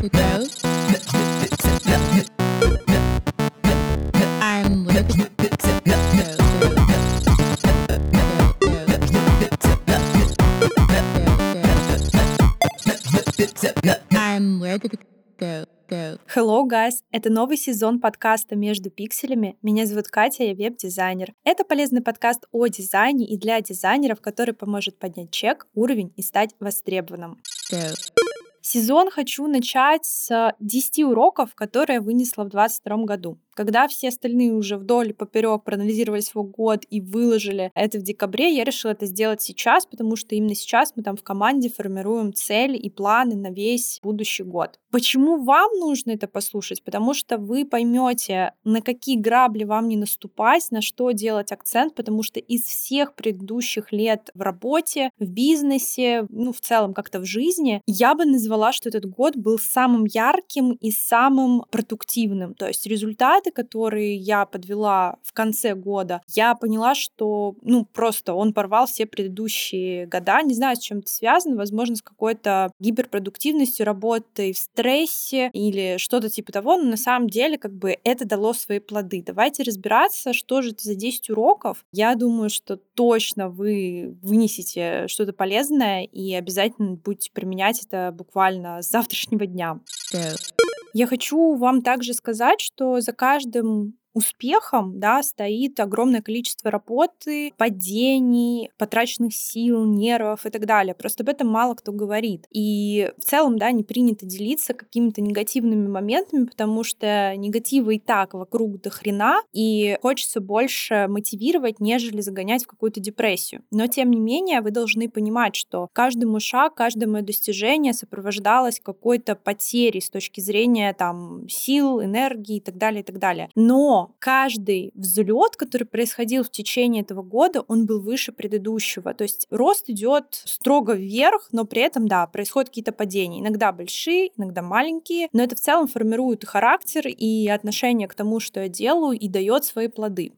Hello, guys! Это новый сезон подкаста «Между пикселями». Меня зовут Катя, я веб-дизайнер. Это полезный подкаст о дизайне и для дизайнеров, который поможет поднять чек, уровень и стать востребованным. Сезон хочу начать с 10 уроков, которые я вынесла в 2022 году. Когда все остальные уже вдоль и поперек проанализировали свой год и выложили это в декабре, я решила это сделать сейчас, потому что именно сейчас мы там в команде формируем цели и планы на весь будущий год. Почему вам нужно это послушать? Потому что вы поймете, на какие грабли вам не наступать, на что делать акцент, потому что из всех предыдущих лет в работе, в бизнесе, ну, в целом как-то в жизни, я бы назвала, что этот год был самым ярким и самым продуктивным. То есть результаты результаты, которые я подвела в конце года, я поняла, что, ну, просто он порвал все предыдущие года. Не знаю, с чем это связано. Возможно, с какой-то гиперпродуктивностью, работой в стрессе или что-то типа того. Но на самом деле, как бы, это дало свои плоды. Давайте разбираться, что же это за 10 уроков. Я думаю, что точно вы вынесете что-то полезное и обязательно будете применять это буквально с завтрашнего дня. Go. Я хочу вам также сказать, что за каждым успехом да, стоит огромное количество работы, падений, потраченных сил, нервов и так далее. Просто об этом мало кто говорит. И в целом, да, не принято делиться какими-то негативными моментами, потому что негатива и так вокруг до хрена, и хочется больше мотивировать, нежели загонять в какую-то депрессию. Но, тем не менее, вы должны понимать, что каждый мой шаг, каждое мое достижение сопровождалось какой-то потерей с точки зрения там сил, энергии и так далее, и так далее. Но каждый взлет, который происходил в течение этого года, он был выше предыдущего. То есть рост идет строго вверх, но при этом, да, происходят какие-то падения. Иногда большие, иногда маленькие, но это в целом формирует характер и отношение к тому, что я делаю, и дает свои плоды.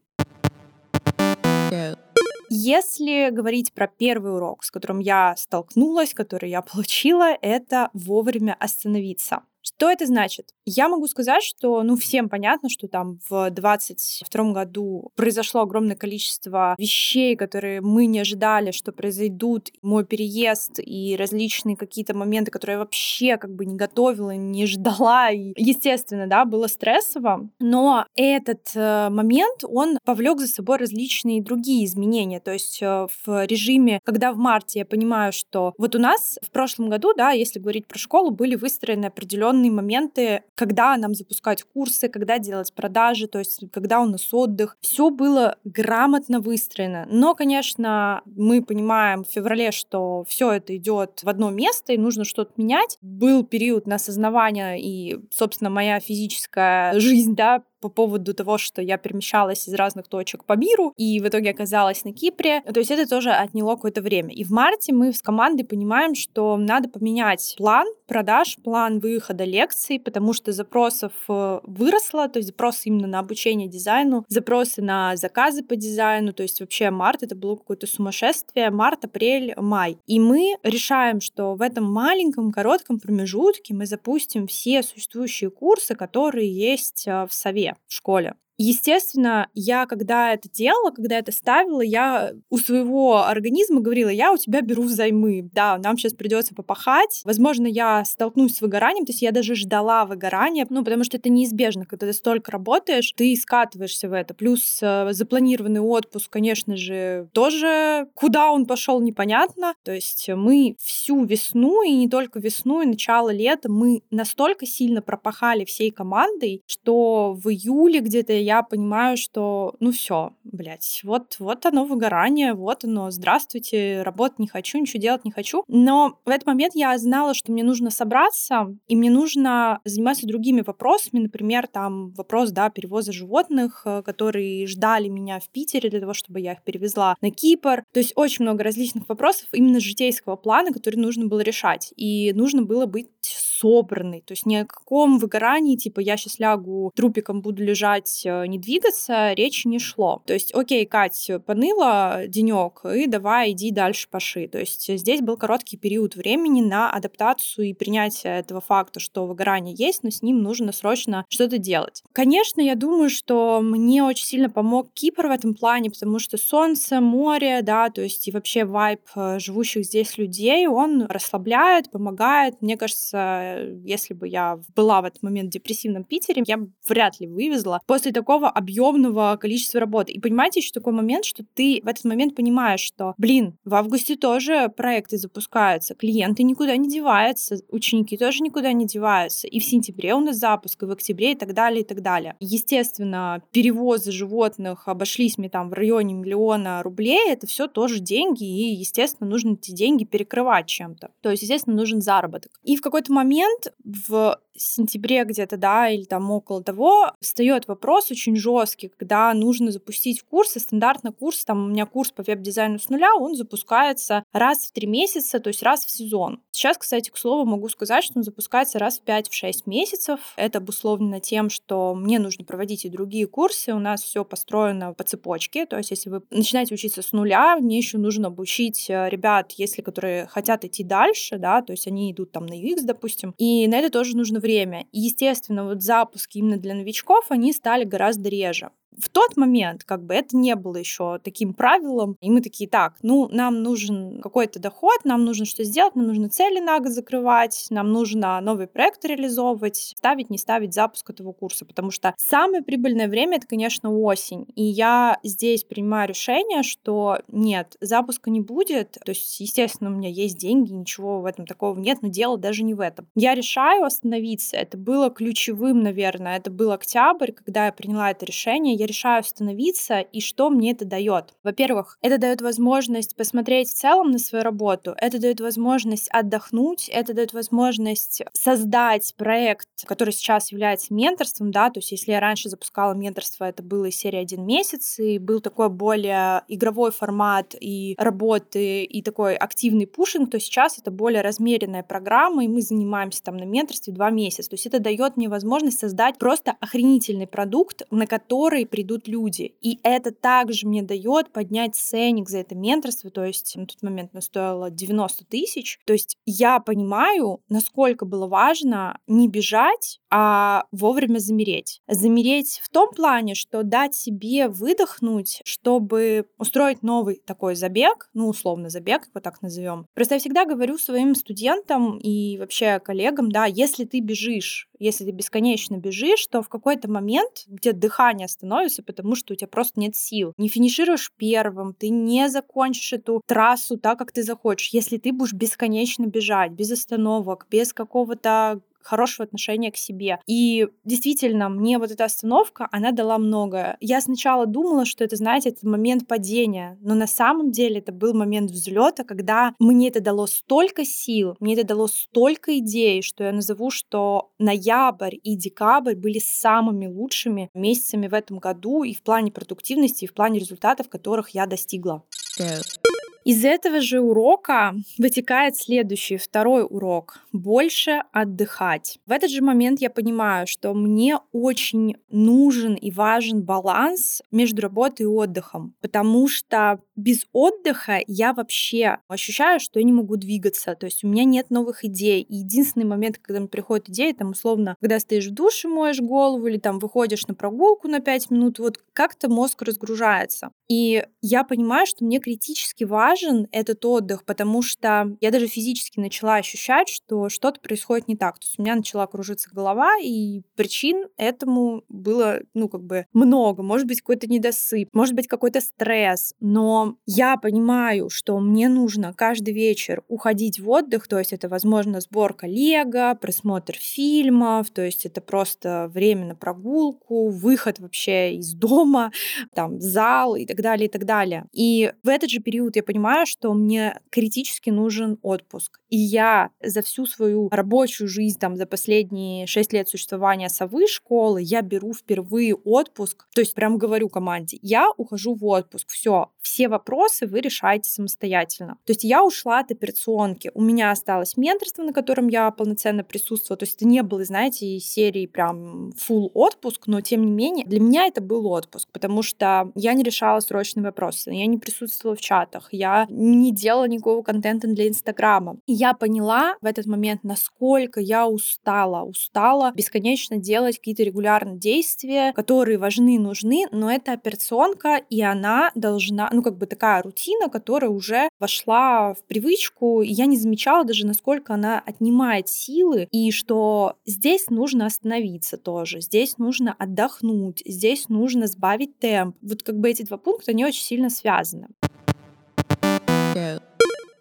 Если говорить про первый урок, с которым я столкнулась, который я получила, это вовремя остановиться. Что это значит? Я могу сказать, что, ну, всем понятно, что там в 22 году произошло огромное количество вещей, которые мы не ожидали, что произойдут. Мой переезд и различные какие-то моменты, которые я вообще как бы не готовила, не ждала. И, естественно, да, было стрессово. Но этот э, момент, он повлек за собой различные другие изменения. То есть э, в режиме, когда в марте я понимаю, что вот у нас в прошлом году, да, если говорить про школу, были выстроены определенные определенные моменты, когда нам запускать курсы, когда делать продажи, то есть когда у нас отдых. Все было грамотно выстроено. Но, конечно, мы понимаем в феврале, что все это идет в одно место и нужно что-то менять. Был период на осознавание и, собственно, моя физическая жизнь, да, по поводу того, что я перемещалась из разных точек по миру и в итоге оказалась на Кипре. То есть это тоже отняло какое-то время. И в марте мы с командой понимаем, что надо поменять план продаж, план выхода лекций, потому что запросов э, выросло, то есть запросы именно на обучение дизайну, запросы на заказы по дизайну, то есть вообще март это было какое-то сумасшествие, март, апрель, май. И мы решаем, что в этом маленьком, коротком промежутке мы запустим все существующие курсы, которые есть э, в Сове в школе. Естественно, я когда это делала, когда это ставила, я у своего организма говорила, я у тебя беру взаймы. Да, нам сейчас придется попахать. Возможно, я столкнусь с выгоранием, то есть я даже ждала выгорания, ну, потому что это неизбежно, когда ты столько работаешь, ты скатываешься в это. Плюс э, запланированный отпуск, конечно же, тоже куда он пошел, непонятно. То есть мы всю весну, и не только весну, и начало лета, мы настолько сильно пропахали всей командой, что в июле где-то я понимаю, что ну все, блядь, вот, вот оно выгорание, вот оно, здравствуйте, работать не хочу, ничего делать не хочу. Но в этот момент я знала, что мне нужно собраться, и мне нужно заниматься другими вопросами, например, там вопрос, да, перевоза животных, э, которые ждали меня в Питере для того, чтобы я их перевезла на Кипр. То есть очень много различных вопросов именно житейского плана, которые нужно было решать. И нужно было быть собранный. То есть ни о каком выгорании, типа я сейчас лягу трупиком буду лежать, э, не двигаться, речи не шло. То есть, окей, Кать, поныла денек, и давай иди дальше поши. То есть здесь был короткий период времени на адаптацию и принятие этого факта, что выгорание есть, но с ним нужно срочно что-то делать. Конечно, я думаю, что мне очень сильно помог Кипр в этом плане, потому что солнце, море, да, то есть и вообще вайб э, живущих здесь людей, он расслабляет, помогает. Мне кажется, если бы я была в этот момент в депрессивном Питере, я вряд ли вывезла после такого объемного количества работы. И понимаете, еще такой момент, что ты в этот момент понимаешь, что, блин, в августе тоже проекты запускаются, клиенты никуда не деваются, ученики тоже никуда не деваются. И в сентябре у нас запуск, и в октябре, и так далее, и так далее. Естественно, перевозы животных обошлись мне там в районе миллиона рублей, это все тоже деньги, и, естественно, нужно эти деньги перекрывать чем-то. То есть, естественно, нужен заработок. И в какой-то момент в сентябре где-то, да, или там около того, встает вопрос очень жесткий, когда нужно запустить курсы. Стандартно курс, там у меня курс по веб-дизайну с нуля, он запускается раз в три месяца, то есть раз в сезон. Сейчас, кстати, к слову, могу сказать, что он запускается раз в 5-6 месяцев. Это обусловлено тем, что мне нужно проводить и другие курсы. У нас все построено по цепочке. То есть, если вы начинаете учиться с нуля, мне еще нужно обучить э, ребят, если которые хотят идти дальше, да, то есть они идут там на UX, допустим, и на это тоже нужно время. И, естественно, вот запуски именно для новичков, они стали гораздо реже в тот момент как бы это не было еще таким правилом, и мы такие, так, ну, нам нужен какой-то доход, нам нужно что сделать, нам нужно цели на год закрывать, нам нужно новый проект реализовывать, ставить, не ставить запуск этого курса, потому что самое прибыльное время — это, конечно, осень, и я здесь принимаю решение, что нет, запуска не будет, то есть, естественно, у меня есть деньги, ничего в этом такого нет, но дело даже не в этом. Я решаю остановиться, это было ключевым, наверное, это был октябрь, когда я приняла это решение, я решаю остановиться и что мне это дает. Во-первых, это дает возможность посмотреть в целом на свою работу, это дает возможность отдохнуть, это дает возможность создать проект, который сейчас является менторством, да, то есть если я раньше запускала менторство, это было из серии один месяц, и был такой более игровой формат и работы, и такой активный пушинг, то сейчас это более размеренная программа, и мы занимаемся там на менторстве два месяца. То есть это дает мне возможность создать просто охренительный продукт, на который придут люди. И это также мне дает поднять ценник за это менторство, то есть на тот момент оно стоило 90 тысяч. То есть я понимаю, насколько было важно не бежать, а вовремя замереть. Замереть в том плане, что дать себе выдохнуть, чтобы устроить новый такой забег, ну, условно забег, его так назовем. Просто я всегда говорю своим студентам и вообще коллегам, да, если ты бежишь если ты бесконечно бежишь, то в какой-то момент где дыхание становится, потому что у тебя просто нет сил. Не финишируешь первым, ты не закончишь эту трассу так, как ты захочешь. Если ты будешь бесконечно бежать, без остановок, без какого-то хорошего отношения к себе. И действительно, мне вот эта остановка, она дала многое. Я сначала думала, что это, знаете, это момент падения, но на самом деле это был момент взлета, когда мне это дало столько сил, мне это дало столько идей, что я назову, что ноябрь и декабрь были самыми лучшими месяцами в этом году и в плане продуктивности, и в плане результатов, которых я достигла. Go. Из этого же урока вытекает следующий, второй урок. Больше отдыхать. В этот же момент я понимаю, что мне очень нужен и важен баланс между работой и отдыхом, потому что без отдыха я вообще ощущаю, что я не могу двигаться, то есть у меня нет новых идей. И единственный момент, когда мне приходит идея, там условно, когда стоишь в душе, моешь голову или там выходишь на прогулку на 5 минут, вот как-то мозг разгружается. И я понимаю, что мне критически важен этот отдых, потому что я даже физически начала ощущать, что что-то происходит не так. То есть у меня начала кружиться голова, и причин этому было, ну, как бы много. Может быть, какой-то недосып, может быть, какой-то стресс. Но я понимаю, что мне нужно каждый вечер уходить в отдых, то есть это, возможно, сборка лего, просмотр фильмов, то есть это просто время на прогулку, выход вообще из дома, там, зал и так далее, и так далее. И в этот же период я понимаю, понимаю, что мне критически нужен отпуск. И я за всю свою рабочую жизнь, там, за последние шесть лет существования совы школы, я беру впервые отпуск. То есть прям говорю команде, я ухожу в отпуск, все, все вопросы вы решаете самостоятельно. То есть я ушла от операционки, у меня осталось менторство, на котором я полноценно присутствовала. То есть это не было, знаете, серии прям full отпуск, но тем не менее для меня это был отпуск, потому что я не решала срочные вопросы, я не присутствовала в чатах, я не делала никакого контента для Инстаграма. И я поняла в этот момент, насколько я устала. Устала бесконечно делать какие-то регулярные действия, которые важны, нужны, но это операционка, и она должна, ну, как бы такая рутина, которая уже вошла в привычку, и я не замечала даже, насколько она отнимает силы, и что здесь нужно остановиться тоже, здесь нужно отдохнуть, здесь нужно сбавить темп. Вот как бы эти два пункта, они очень сильно связаны. Go.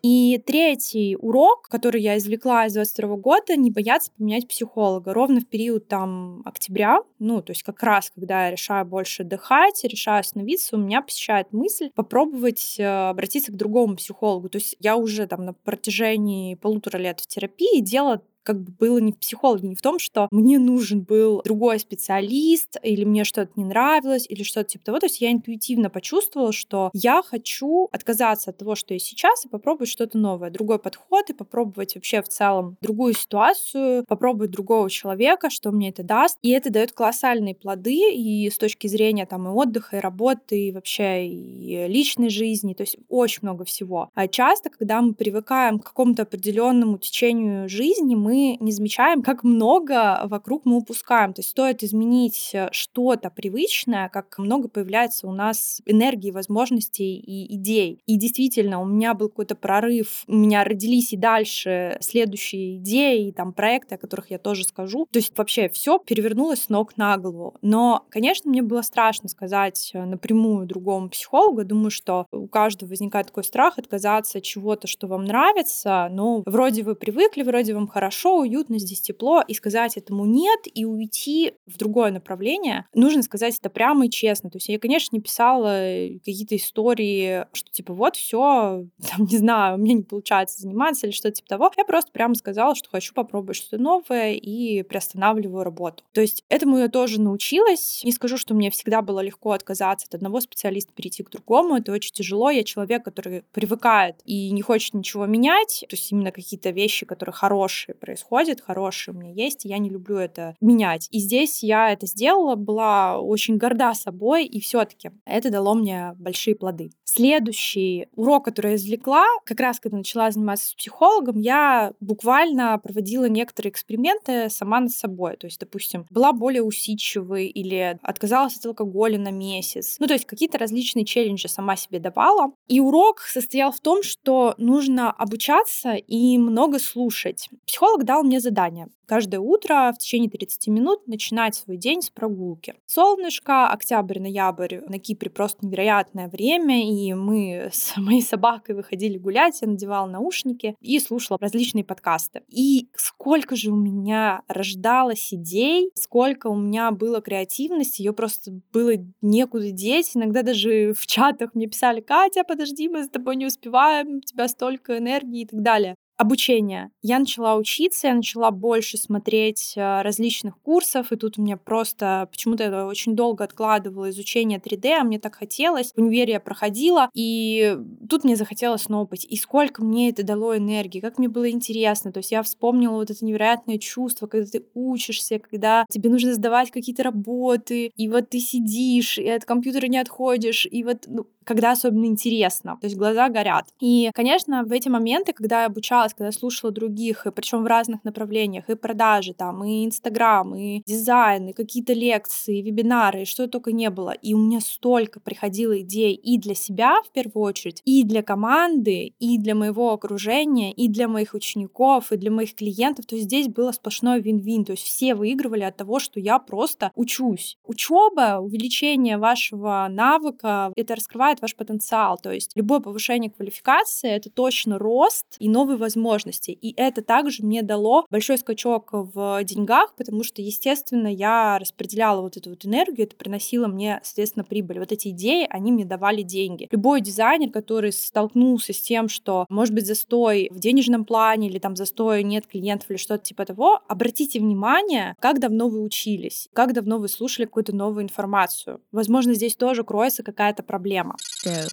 И третий урок, который я извлекла из 22 года, не бояться поменять психолога. Ровно в период там октября, ну, то есть как раз, когда я решаю больше отдыхать, решаю остановиться, у меня посещает мысль попробовать э, обратиться к другому психологу. То есть я уже там на протяжении полутора лет в терапии делала как бы было не в психологе, не в том, что мне нужен был другой специалист, или мне что-то не нравилось, или что-то типа того. То есть я интуитивно почувствовала, что я хочу отказаться от того, что я сейчас, и попробовать что-то новое, другой подход, и попробовать вообще в целом другую ситуацию, попробовать другого человека, что мне это даст. И это дает колоссальные плоды и с точки зрения там и отдыха, и работы, и вообще и личной жизни, то есть очень много всего. А часто, когда мы привыкаем к какому-то определенному течению жизни, мы мы не замечаем, как много вокруг мы упускаем. То есть стоит изменить э, что-то привычное, как много появляется у нас энергии, возможностей и идей. И действительно, у меня был какой-то прорыв, у меня родились и дальше следующие идеи, и там проекты, о которых я тоже скажу. То есть вообще все перевернулось с ног на голову. Но, конечно, мне было страшно сказать э, напрямую другому психологу. Думаю, что у каждого возникает такой страх отказаться от чего-то, что вам нравится, но вроде вы привыкли, вроде вам хорошо, хорошо, уютно, здесь тепло, и сказать этому нет, и уйти в другое направление, нужно сказать это прямо и честно. То есть я, конечно, не писала какие-то истории, что типа вот все, там, не знаю, у меня не получается заниматься или что-то типа того. Я просто прямо сказала, что хочу попробовать что-то новое и приостанавливаю работу. То есть этому я тоже научилась. Не скажу, что мне всегда было легко отказаться от одного специалиста, перейти к другому. Это очень тяжело. Я человек, который привыкает и не хочет ничего менять. То есть именно какие-то вещи, которые хорошие, происходит, хорошее у меня есть, и я не люблю это менять. И здесь я это сделала, была очень горда собой, и все-таки это дало мне большие плоды. Следующий урок, который я извлекла, как раз когда начала заниматься с психологом, я буквально проводила некоторые эксперименты сама над собой. То есть, допустим, была более усидчивой или отказалась от алкоголя на месяц. Ну, то есть какие-то различные челленджи сама себе давала. И урок состоял в том, что нужно обучаться и много слушать. Психолог дал мне задание каждое утро в течение 30 минут начинать свой день с прогулки. Солнышко, октябрь-ноябрь на Кипре просто невероятное время, и мы с моей собакой выходили гулять, я надевала наушники и слушала различные подкасты. И сколько же у меня рождалось идей, сколько у меня было креативности, ее просто было некуда деть. Иногда даже в чатах мне писали, Катя, подожди, мы с тобой не успеваем, у тебя столько энергии и так далее обучение. Я начала учиться, я начала больше смотреть э, различных курсов, и тут у меня просто почему-то я очень долго откладывала изучение 3D, а мне так хотелось. В универе я проходила, и тут мне захотелось снова. И сколько мне это дало энергии, как мне было интересно. То есть я вспомнила вот это невероятное чувство, когда ты учишься, когда тебе нужно сдавать какие-то работы, и вот ты сидишь, и от компьютера не отходишь, и вот ну, когда особенно интересно, то есть глаза горят. И, конечно, в эти моменты, когда я обучалась, когда я слушала других, и причем в разных направлениях, и продажи там, и Инстаграм, и дизайн, и какие-то лекции, и вебинары, и что только не было. И у меня столько приходило идей и для себя, в первую очередь, и для команды, и для моего окружения, и для моих учеников, и для моих клиентов. То есть здесь было сплошной вин-вин. То есть все выигрывали от того, что я просто учусь. Учеба, увеличение вашего навыка, это раскрывает раскрывает ваш потенциал. То есть любое повышение квалификации — это точно рост и новые возможности. И это также мне дало большой скачок в деньгах, потому что, естественно, я распределяла вот эту вот энергию, это приносило мне, соответственно, прибыль. Вот эти идеи, они мне давали деньги. Любой дизайнер, который столкнулся с тем, что, может быть, застой в денежном плане или там застой нет клиентов или что-то типа того, обратите внимание, как давно вы учились, как давно вы слушали какую-то новую информацию. Возможно, здесь тоже кроется какая-то проблема. Go.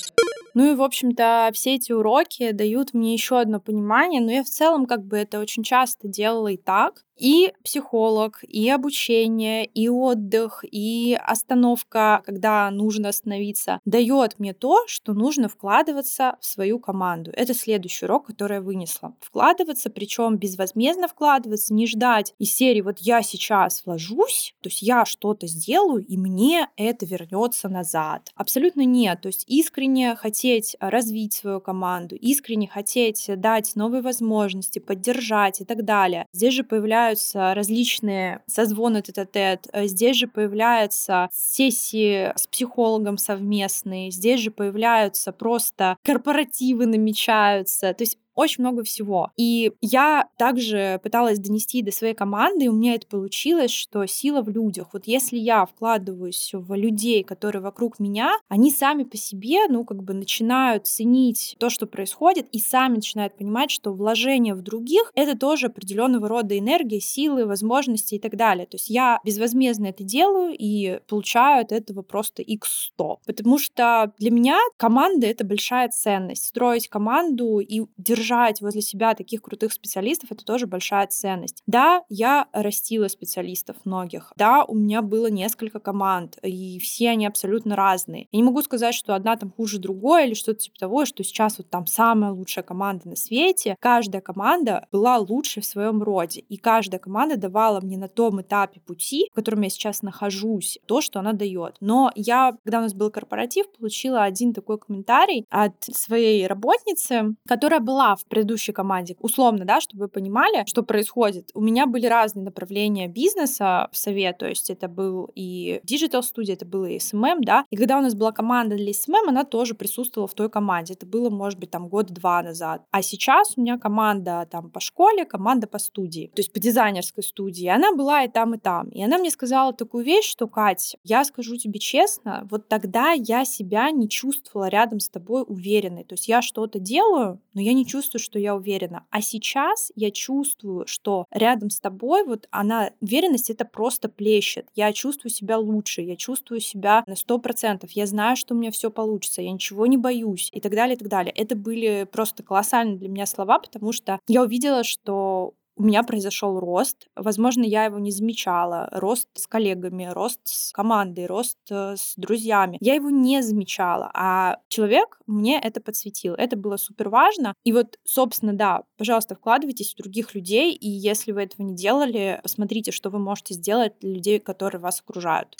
Ну и, в общем-то, все эти уроки дают мне еще одно понимание, но я в целом как бы это очень часто делала и так. И психолог, и обучение, и отдых, и остановка, когда нужно остановиться, дает мне то, что нужно вкладываться в свою команду. Это следующий урок, который я вынесла. Вкладываться, причем безвозмездно вкладываться, не ждать из серии вот я сейчас вложусь, то есть я что-то сделаю, и мне это вернется назад. Абсолютно нет. То есть искренне хотеть развить свою команду, искренне хотеть дать новые возможности, поддержать и так далее. Здесь же появляются появляются различные созвоны тет-а-тет, э, здесь же появляются сессии с психологом совместные, здесь же появляются просто корпоративы намечаются. То есть очень много всего. И я также пыталась донести до своей команды, и у меня это получилось, что сила в людях. Вот если я вкладываюсь в людей, которые вокруг меня, они сами по себе, ну, как бы начинают ценить то, что происходит, и сами начинают понимать, что вложение в других — это тоже определенного рода энергия, силы, возможности и так далее. То есть я безвозмездно это делаю и получаю от этого просто x100. Потому что для меня команда — это большая ценность. Строить команду и держать держать возле себя таких крутых специалистов, это тоже большая ценность. Да, я растила специалистов многих. Да, у меня было несколько команд, и все они абсолютно разные. Я не могу сказать, что одна там хуже другой или что-то типа того, что сейчас вот там самая лучшая команда на свете. Каждая команда была лучшей в своем роде, и каждая команда давала мне на том этапе пути, в котором я сейчас нахожусь, то, что она дает. Но я, когда у нас был корпоратив, получила один такой комментарий от своей работницы, которая была в предыдущей команде. Условно, да, чтобы вы понимали, что происходит. У меня были разные направления бизнеса в совет, то есть это был и digital студия, это было и SMM, да. И когда у нас была команда для SMM, она тоже присутствовала в той команде. Это было, может быть, там год-два назад. А сейчас у меня команда там по школе, команда по студии, то есть по дизайнерской студии. Она была и там, и там. И она мне сказала такую вещь, что, Кать, я скажу тебе честно, вот тогда я себя не чувствовала рядом с тобой уверенной. То есть я что-то делаю, но я не чувствую чувствую, что я уверена. А сейчас я чувствую, что рядом с тобой вот она, уверенность это просто плещет. Я чувствую себя лучше, я чувствую себя на сто процентов. Я знаю, что у меня все получится, я ничего не боюсь и так далее, и так далее. Это были просто колоссальные для меня слова, потому что я увидела, что у меня произошел рост. Возможно, я его не замечала. Рост с коллегами, рост с командой, рост э, с друзьями. Я его не замечала, а человек мне это подсветил. Это было супер важно. И вот, собственно, да, пожалуйста, вкладывайтесь в других людей, и если вы этого не делали, посмотрите, что вы можете сделать для людей, которые вас окружают.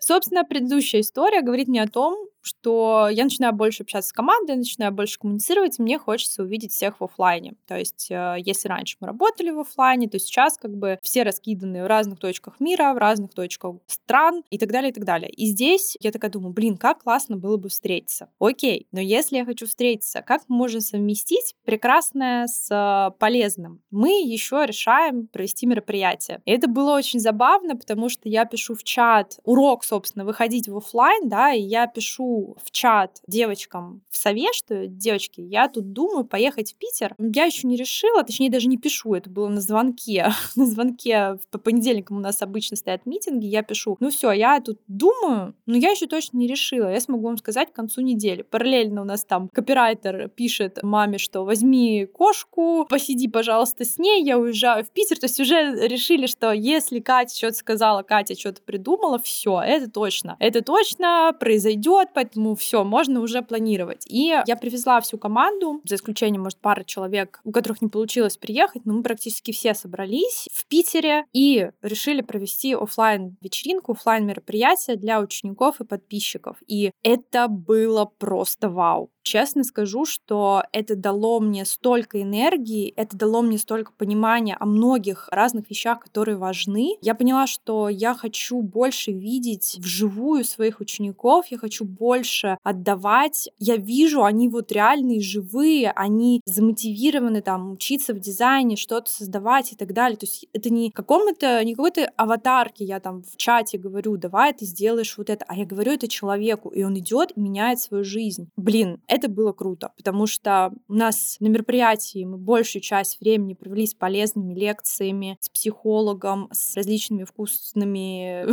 Собственно, предыдущая история говорит мне о том, что я начинаю больше общаться с командой, начинаю больше коммуницировать, мне хочется увидеть всех в офлайне. То есть, э, если раньше мы работали в офлайне, то сейчас как бы все раскиданы в разных точках мира, в разных точках стран и так далее, и так далее. И здесь я такая думаю, блин, как классно было бы встретиться. Окей, но если я хочу встретиться, как мы можем совместить прекрасное с э, полезным? Мы еще решаем провести мероприятие. И это было очень забавно, потому что я пишу в чат урок, собственно, выходить в офлайн, да, и я пишу в чат девочкам в сове, что, девочки, я тут думаю поехать в Питер. Я еще не решила, точнее, даже не пишу, это было на звонке. на звонке по понедельникам у нас обычно стоят митинги, я пишу, ну все, я тут думаю, но я еще точно не решила, я смогу вам сказать к концу недели. Параллельно у нас там копирайтер пишет маме, что возьми кошку, посиди, пожалуйста, с ней, я уезжаю в Питер. То есть уже решили, что если Катя что-то сказала, Катя что-то придумала, все, это точно. Это точно произойдет, поэтому все, можно уже планировать. И я привезла всю команду, за исключением, может, пары человек, у которых не получилось приехать, но мы практически все собрались в Питере и решили провести офлайн вечеринку, офлайн мероприятие для учеников и подписчиков. И это было просто вау. Честно скажу, что это дало мне столько энергии, это дало мне столько понимания о многих разных вещах, которые важны. Я поняла, что я хочу больше видеть вживую своих учеников, я хочу больше отдавать. Я вижу, они вот реальные, живые, они замотивированы там учиться в дизайне, что-то создавать и так далее. То есть это не какому-то, не какой-то аватарке я там в чате говорю, давай ты сделаешь вот это, а я говорю это человеку, и он идет и меняет свою жизнь. Блин, это было круто, потому что у нас на мероприятии мы большую часть времени провели с полезными лекциями, с психологом, с различными вкусными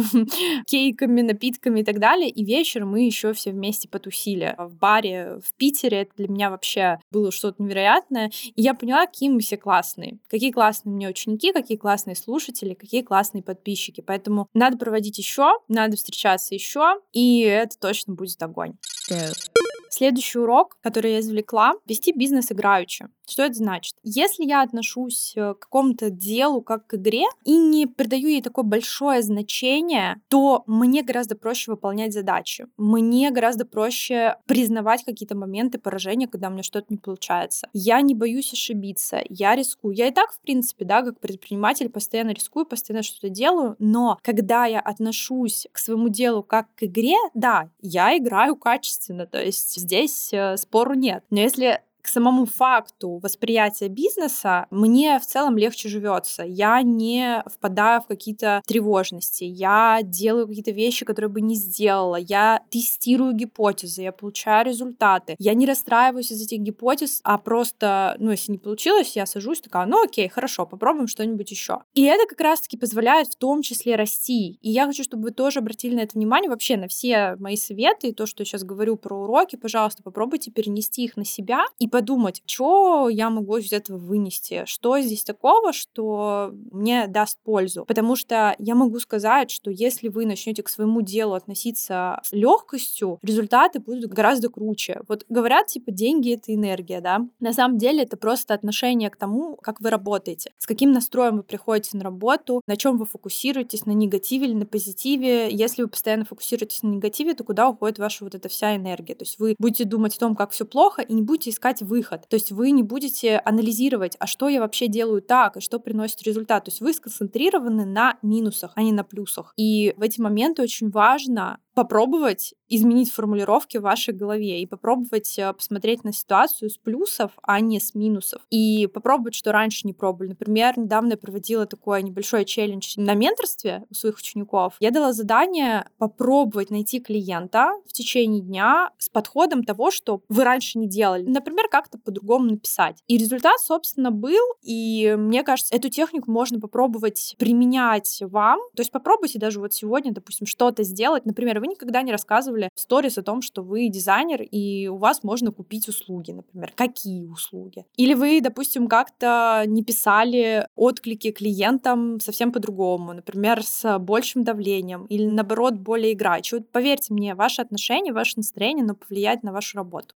кейками, напитками и так далее. И вечером мы еще все вместе потусили в баре в Питере. Это для меня вообще было что-то невероятное. И я поняла, какие мы все классные. Какие классные у меня ученики, какие классные слушатели, какие классные подписчики. Поэтому надо проводить еще, надо встречаться еще, и это точно будет огонь. Go. Следующий урок, который я извлекла, вести бизнес играючи. Что это значит? Если я отношусь э, к какому-то делу как к игре и не придаю ей такое большое значение, то мне гораздо проще выполнять задачи. Мне гораздо проще признавать какие-то моменты поражения, когда у меня что-то не получается. Я не боюсь ошибиться, я рискую. Я и так, в принципе, да, как предприниматель постоянно рискую, постоянно что-то делаю, но когда я отношусь к своему делу как к игре, да, я играю качественно, то есть здесь э, спору нет. Но если к самому факту восприятия бизнеса мне в целом легче живется. Я не впадаю в какие-то тревожности. Я делаю какие-то вещи, которые бы не сделала. Я тестирую гипотезы, я получаю результаты. Я не расстраиваюсь из этих гипотез, а просто, ну, если не получилось, я сажусь такая, ну, окей, хорошо, попробуем что-нибудь еще. И это как раз-таки позволяет в том числе расти. И я хочу, чтобы вы тоже обратили на это внимание, вообще на все мои советы, и то, что я сейчас говорю про уроки, пожалуйста, попробуйте перенести их на себя и подумать, что я могу из этого вынести, что здесь такого, что мне даст пользу. Потому что я могу сказать, что если вы начнете к своему делу относиться с легкостью, результаты будут гораздо круче. Вот говорят, типа, деньги — это энергия, да? На самом деле это просто отношение к тому, как вы работаете, с каким настроем вы приходите на работу, на чем вы фокусируетесь, на негативе или на позитиве. Если вы постоянно фокусируетесь на негативе, то куда уходит ваша вот эта вся энергия? То есть вы будете думать о том, как все плохо, и не будете искать выход. То есть вы не будете анализировать, а что я вообще делаю так, и что приносит результат. То есть вы сконцентрированы на минусах, а не на плюсах. И в эти моменты очень важно попробовать изменить формулировки в вашей голове и попробовать э, посмотреть на ситуацию с плюсов, а не с минусов. И попробовать, что раньше не пробовали. Например, недавно я проводила такой небольшой челлендж на менторстве у своих учеников. Я дала задание попробовать найти клиента в течение дня с подходом того, что вы раньше не делали. Например, как-то по-другому написать. И результат, собственно, был. И мне кажется, эту технику можно попробовать применять вам. То есть попробуйте даже вот сегодня, допустим, что-то сделать. Например, вы никогда не рассказывали в сторис о том, что вы дизайнер, и у вас можно купить услуги, например. Какие услуги? Или вы, допустим, как-то не писали отклики клиентам совсем по-другому, например, с большим давлением, или наоборот, более играючи. Вот поверьте мне, ваши отношения, ваше настроение, но повлияет на вашу работу.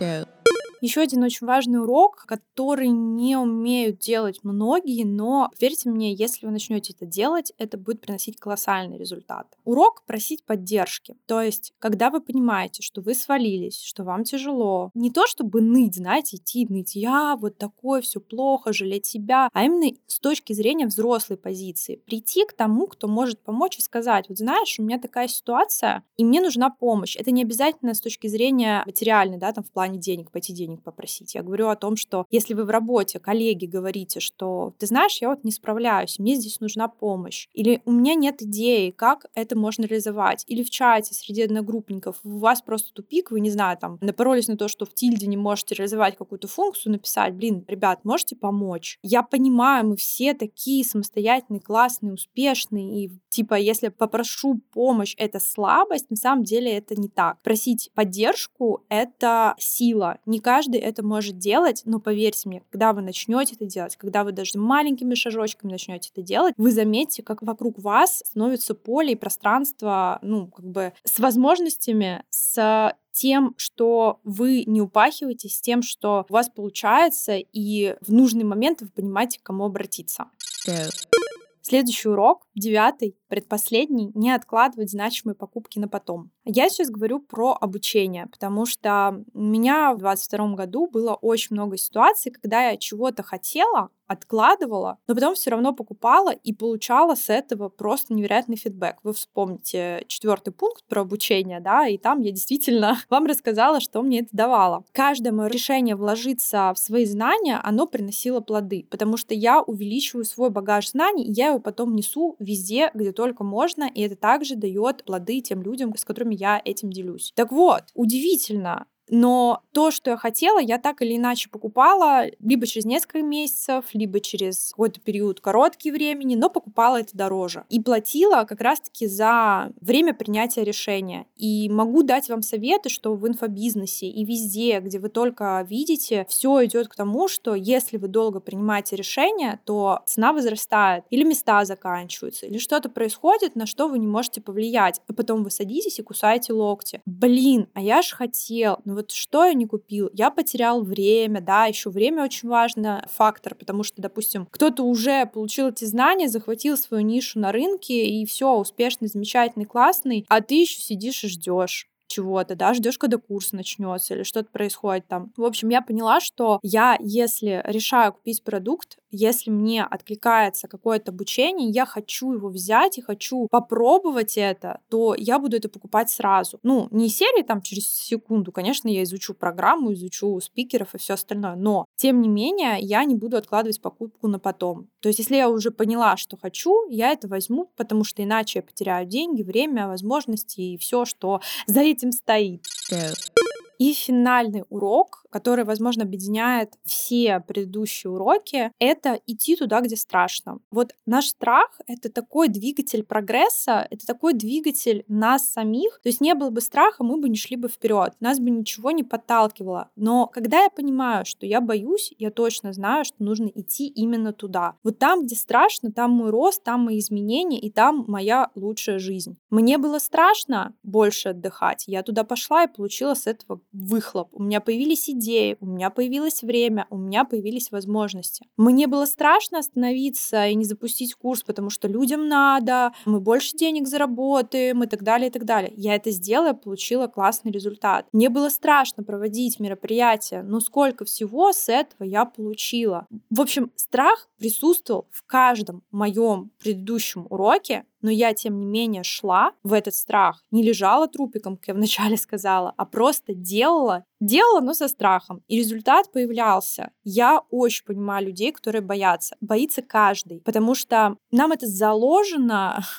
Go. Еще один очень важный урок, который не умеют делать многие, но верьте мне, если вы начнете это делать, это будет приносить колоссальный результат. Урок просить поддержки. То есть, когда вы понимаете, что вы свалились, что вам тяжело, не то чтобы ныть, знаете, идти ныть, я вот такое, все плохо, жалеть себя, а именно с точки зрения взрослой позиции. Прийти к тому, кто может помочь и сказать, вот знаешь, у меня такая ситуация, и мне нужна помощь. Это не обязательно с точки зрения материальной, да, там в плане денег, пойти денег денег попросить. Я говорю о том, что если вы в работе, коллеги, говорите, что ты знаешь, я вот не справляюсь, мне здесь нужна помощь, или у меня нет идеи, как это можно реализовать, или в чате среди одногруппников у вас просто тупик, вы, не знаю, там, напоролись на то, что в тильде не можете реализовать какую-то функцию, написать, блин, ребят, можете помочь? Я понимаю, мы все такие самостоятельные, классные, успешные, и типа, если попрошу помощь, это слабость, на самом деле это не так. Просить поддержку — это сила. Не каждый это может делать, но поверьте мне, когда вы начнете это делать, когда вы даже маленькими шажочками начнете это делать, вы заметите, как вокруг вас становится поле и пространство, ну, как бы с возможностями, с тем, что вы не упахиваетесь, с тем, что у вас получается, и в нужный момент вы понимаете, к кому обратиться. Следующий урок девятый, предпоследний, не откладывать значимые покупки на потом. Я сейчас говорю про обучение, потому что у меня в 2022 году было очень много ситуаций, когда я чего-то хотела, откладывала, но потом все равно покупала и получала с этого просто невероятный фидбэк. Вы вспомните четвертый пункт про обучение, да, и там я действительно вам рассказала, что мне это давало. Каждое мое решение вложиться в свои знания, оно приносило плоды, потому что я увеличиваю свой багаж знаний, и я его потом несу везде, где только можно, и это также дает плоды тем людям, с которыми я этим делюсь. Так вот, удивительно, но то, что я хотела, я так или иначе покупала либо через несколько месяцев, либо через какой-то период короткий времени, но покупала это дороже. И платила как раз-таки за время принятия решения. И могу дать вам советы, что в инфобизнесе и везде, где вы только видите, все идет к тому, что если вы долго принимаете решение, то цена возрастает, или места заканчиваются, или что-то происходит, на что вы не можете повлиять. И потом вы садитесь и кусаете локти. Блин, а я ж хотел, ну вот что я не купил? Я потерял время, да, еще время очень важный фактор, потому что, допустим, кто-то уже получил эти знания, захватил свою нишу на рынке, и все, успешный, замечательный, классный, а ты еще сидишь и ждешь чего-то, да, ждешь, когда курс начнется или что-то происходит там. В общем, я поняла, что я, если решаю купить продукт, если мне откликается какое-то обучение, я хочу его взять и хочу попробовать это, то я буду это покупать сразу. Ну, не серии там через секунду, конечно, я изучу программу, изучу спикеров и все остальное, но, тем не менее, я не буду откладывать покупку на потом. То есть, если я уже поняла, что хочу, я это возьму, потому что иначе я потеряю деньги, время, возможности и все, что за этим стоит. И финальный урок, который, возможно, объединяет все предыдущие уроки, это идти туда, где страшно. Вот наш страх — это такой двигатель прогресса, это такой двигатель нас самих. То есть не было бы страха, мы бы не шли бы вперед, нас бы ничего не подталкивало. Но когда я понимаю, что я боюсь, я точно знаю, что нужно идти именно туда. Вот там, где страшно, там мой рост, там мои изменения, и там моя лучшая жизнь. Мне было страшно больше отдыхать. Я туда пошла и получила с этого выхлоп. У меня появились идеи, у меня появилось время, у меня появились возможности. Мне было страшно остановиться и не запустить курс, потому что людям надо, мы больше денег заработаем и так далее, и так далее. Я это сделала, получила классный результат. Мне было страшно проводить мероприятия, но сколько всего с этого я получила. В общем, страх присутствовал в каждом моем предыдущем уроке, но я, тем не менее, шла в этот страх, не лежала трупиком, как я вначале сказала, а просто делала Делала, но со страхом. И результат появлялся. Я очень понимаю людей, которые боятся. Боится каждый. Потому что нам это заложено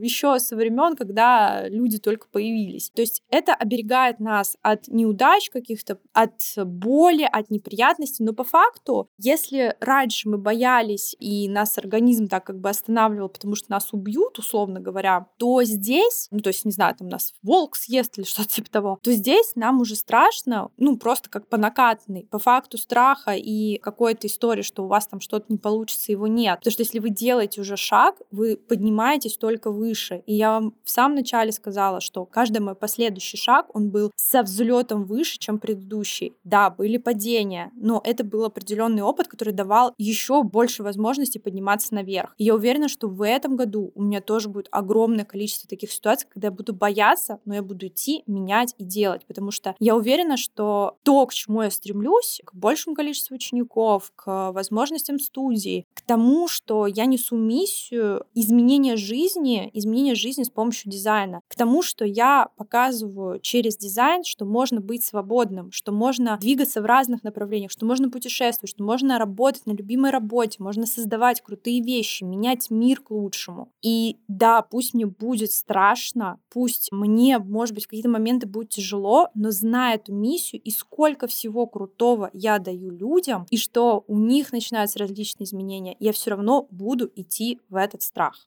еще со времен, когда люди только появились. То есть это оберегает нас от неудач каких-то, от боли, от неприятностей. Но по факту, если раньше мы боялись, и нас организм так как бы останавливал, потому что нас убьют, условно говоря, то здесь, ну то есть, не знаю, там нас волк съест или что-то типа того, то здесь нам уже страшно, ну, просто как по накатанной. По факту страха и какой-то истории, что у вас там что-то не получится, его нет. Потому что если вы делаете уже шаг, вы поднимаетесь только выше. И я вам в самом начале сказала, что каждый мой последующий шаг, он был со взлетом выше, чем предыдущий. Да, были падения, но это был определенный опыт, который давал еще больше возможностей подниматься наверх. И я уверена, что в этом году у меня тоже будет огромное количество таких ситуаций, когда я буду бояться, но я буду идти, менять и делать, потому что я уверена, что то, к чему я стремлюсь, к большему количеству учеников, к возможностям студии, к тому, что я несу миссию изменения жизни, изменения жизни с помощью дизайна, к тому, что я показываю через дизайн, что можно быть свободным, что можно двигаться в разных направлениях, что можно путешествовать, что можно работать на любимой работе, можно создавать крутые вещи, менять мир к лучшему. И да, пусть мне будет страшно, пусть мне, может быть, в какие-то моменты будет тяжело, но зная эту миссию, и сколько всего крутого я даю людям, и что у них начинаются различные изменения, я все равно буду идти в этот страх.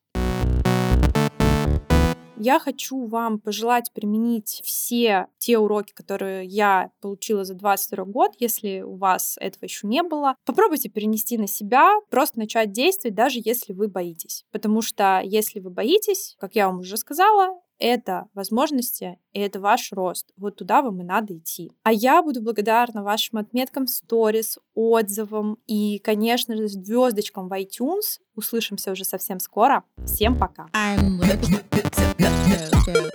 Я хочу вам пожелать применить все те уроки, которые я получила за 22 год, если у вас этого еще не было. Попробуйте перенести на себя, просто начать действовать, даже если вы боитесь. Потому что если вы боитесь, как я вам уже сказала, это возможности, и это ваш рост. Вот туда вам и надо идти. А я буду благодарна вашим отметкам сторис, отзывам и, конечно же, звездочкам в iTunes. Услышимся уже совсем скоро. Всем пока. I'm no, no, no.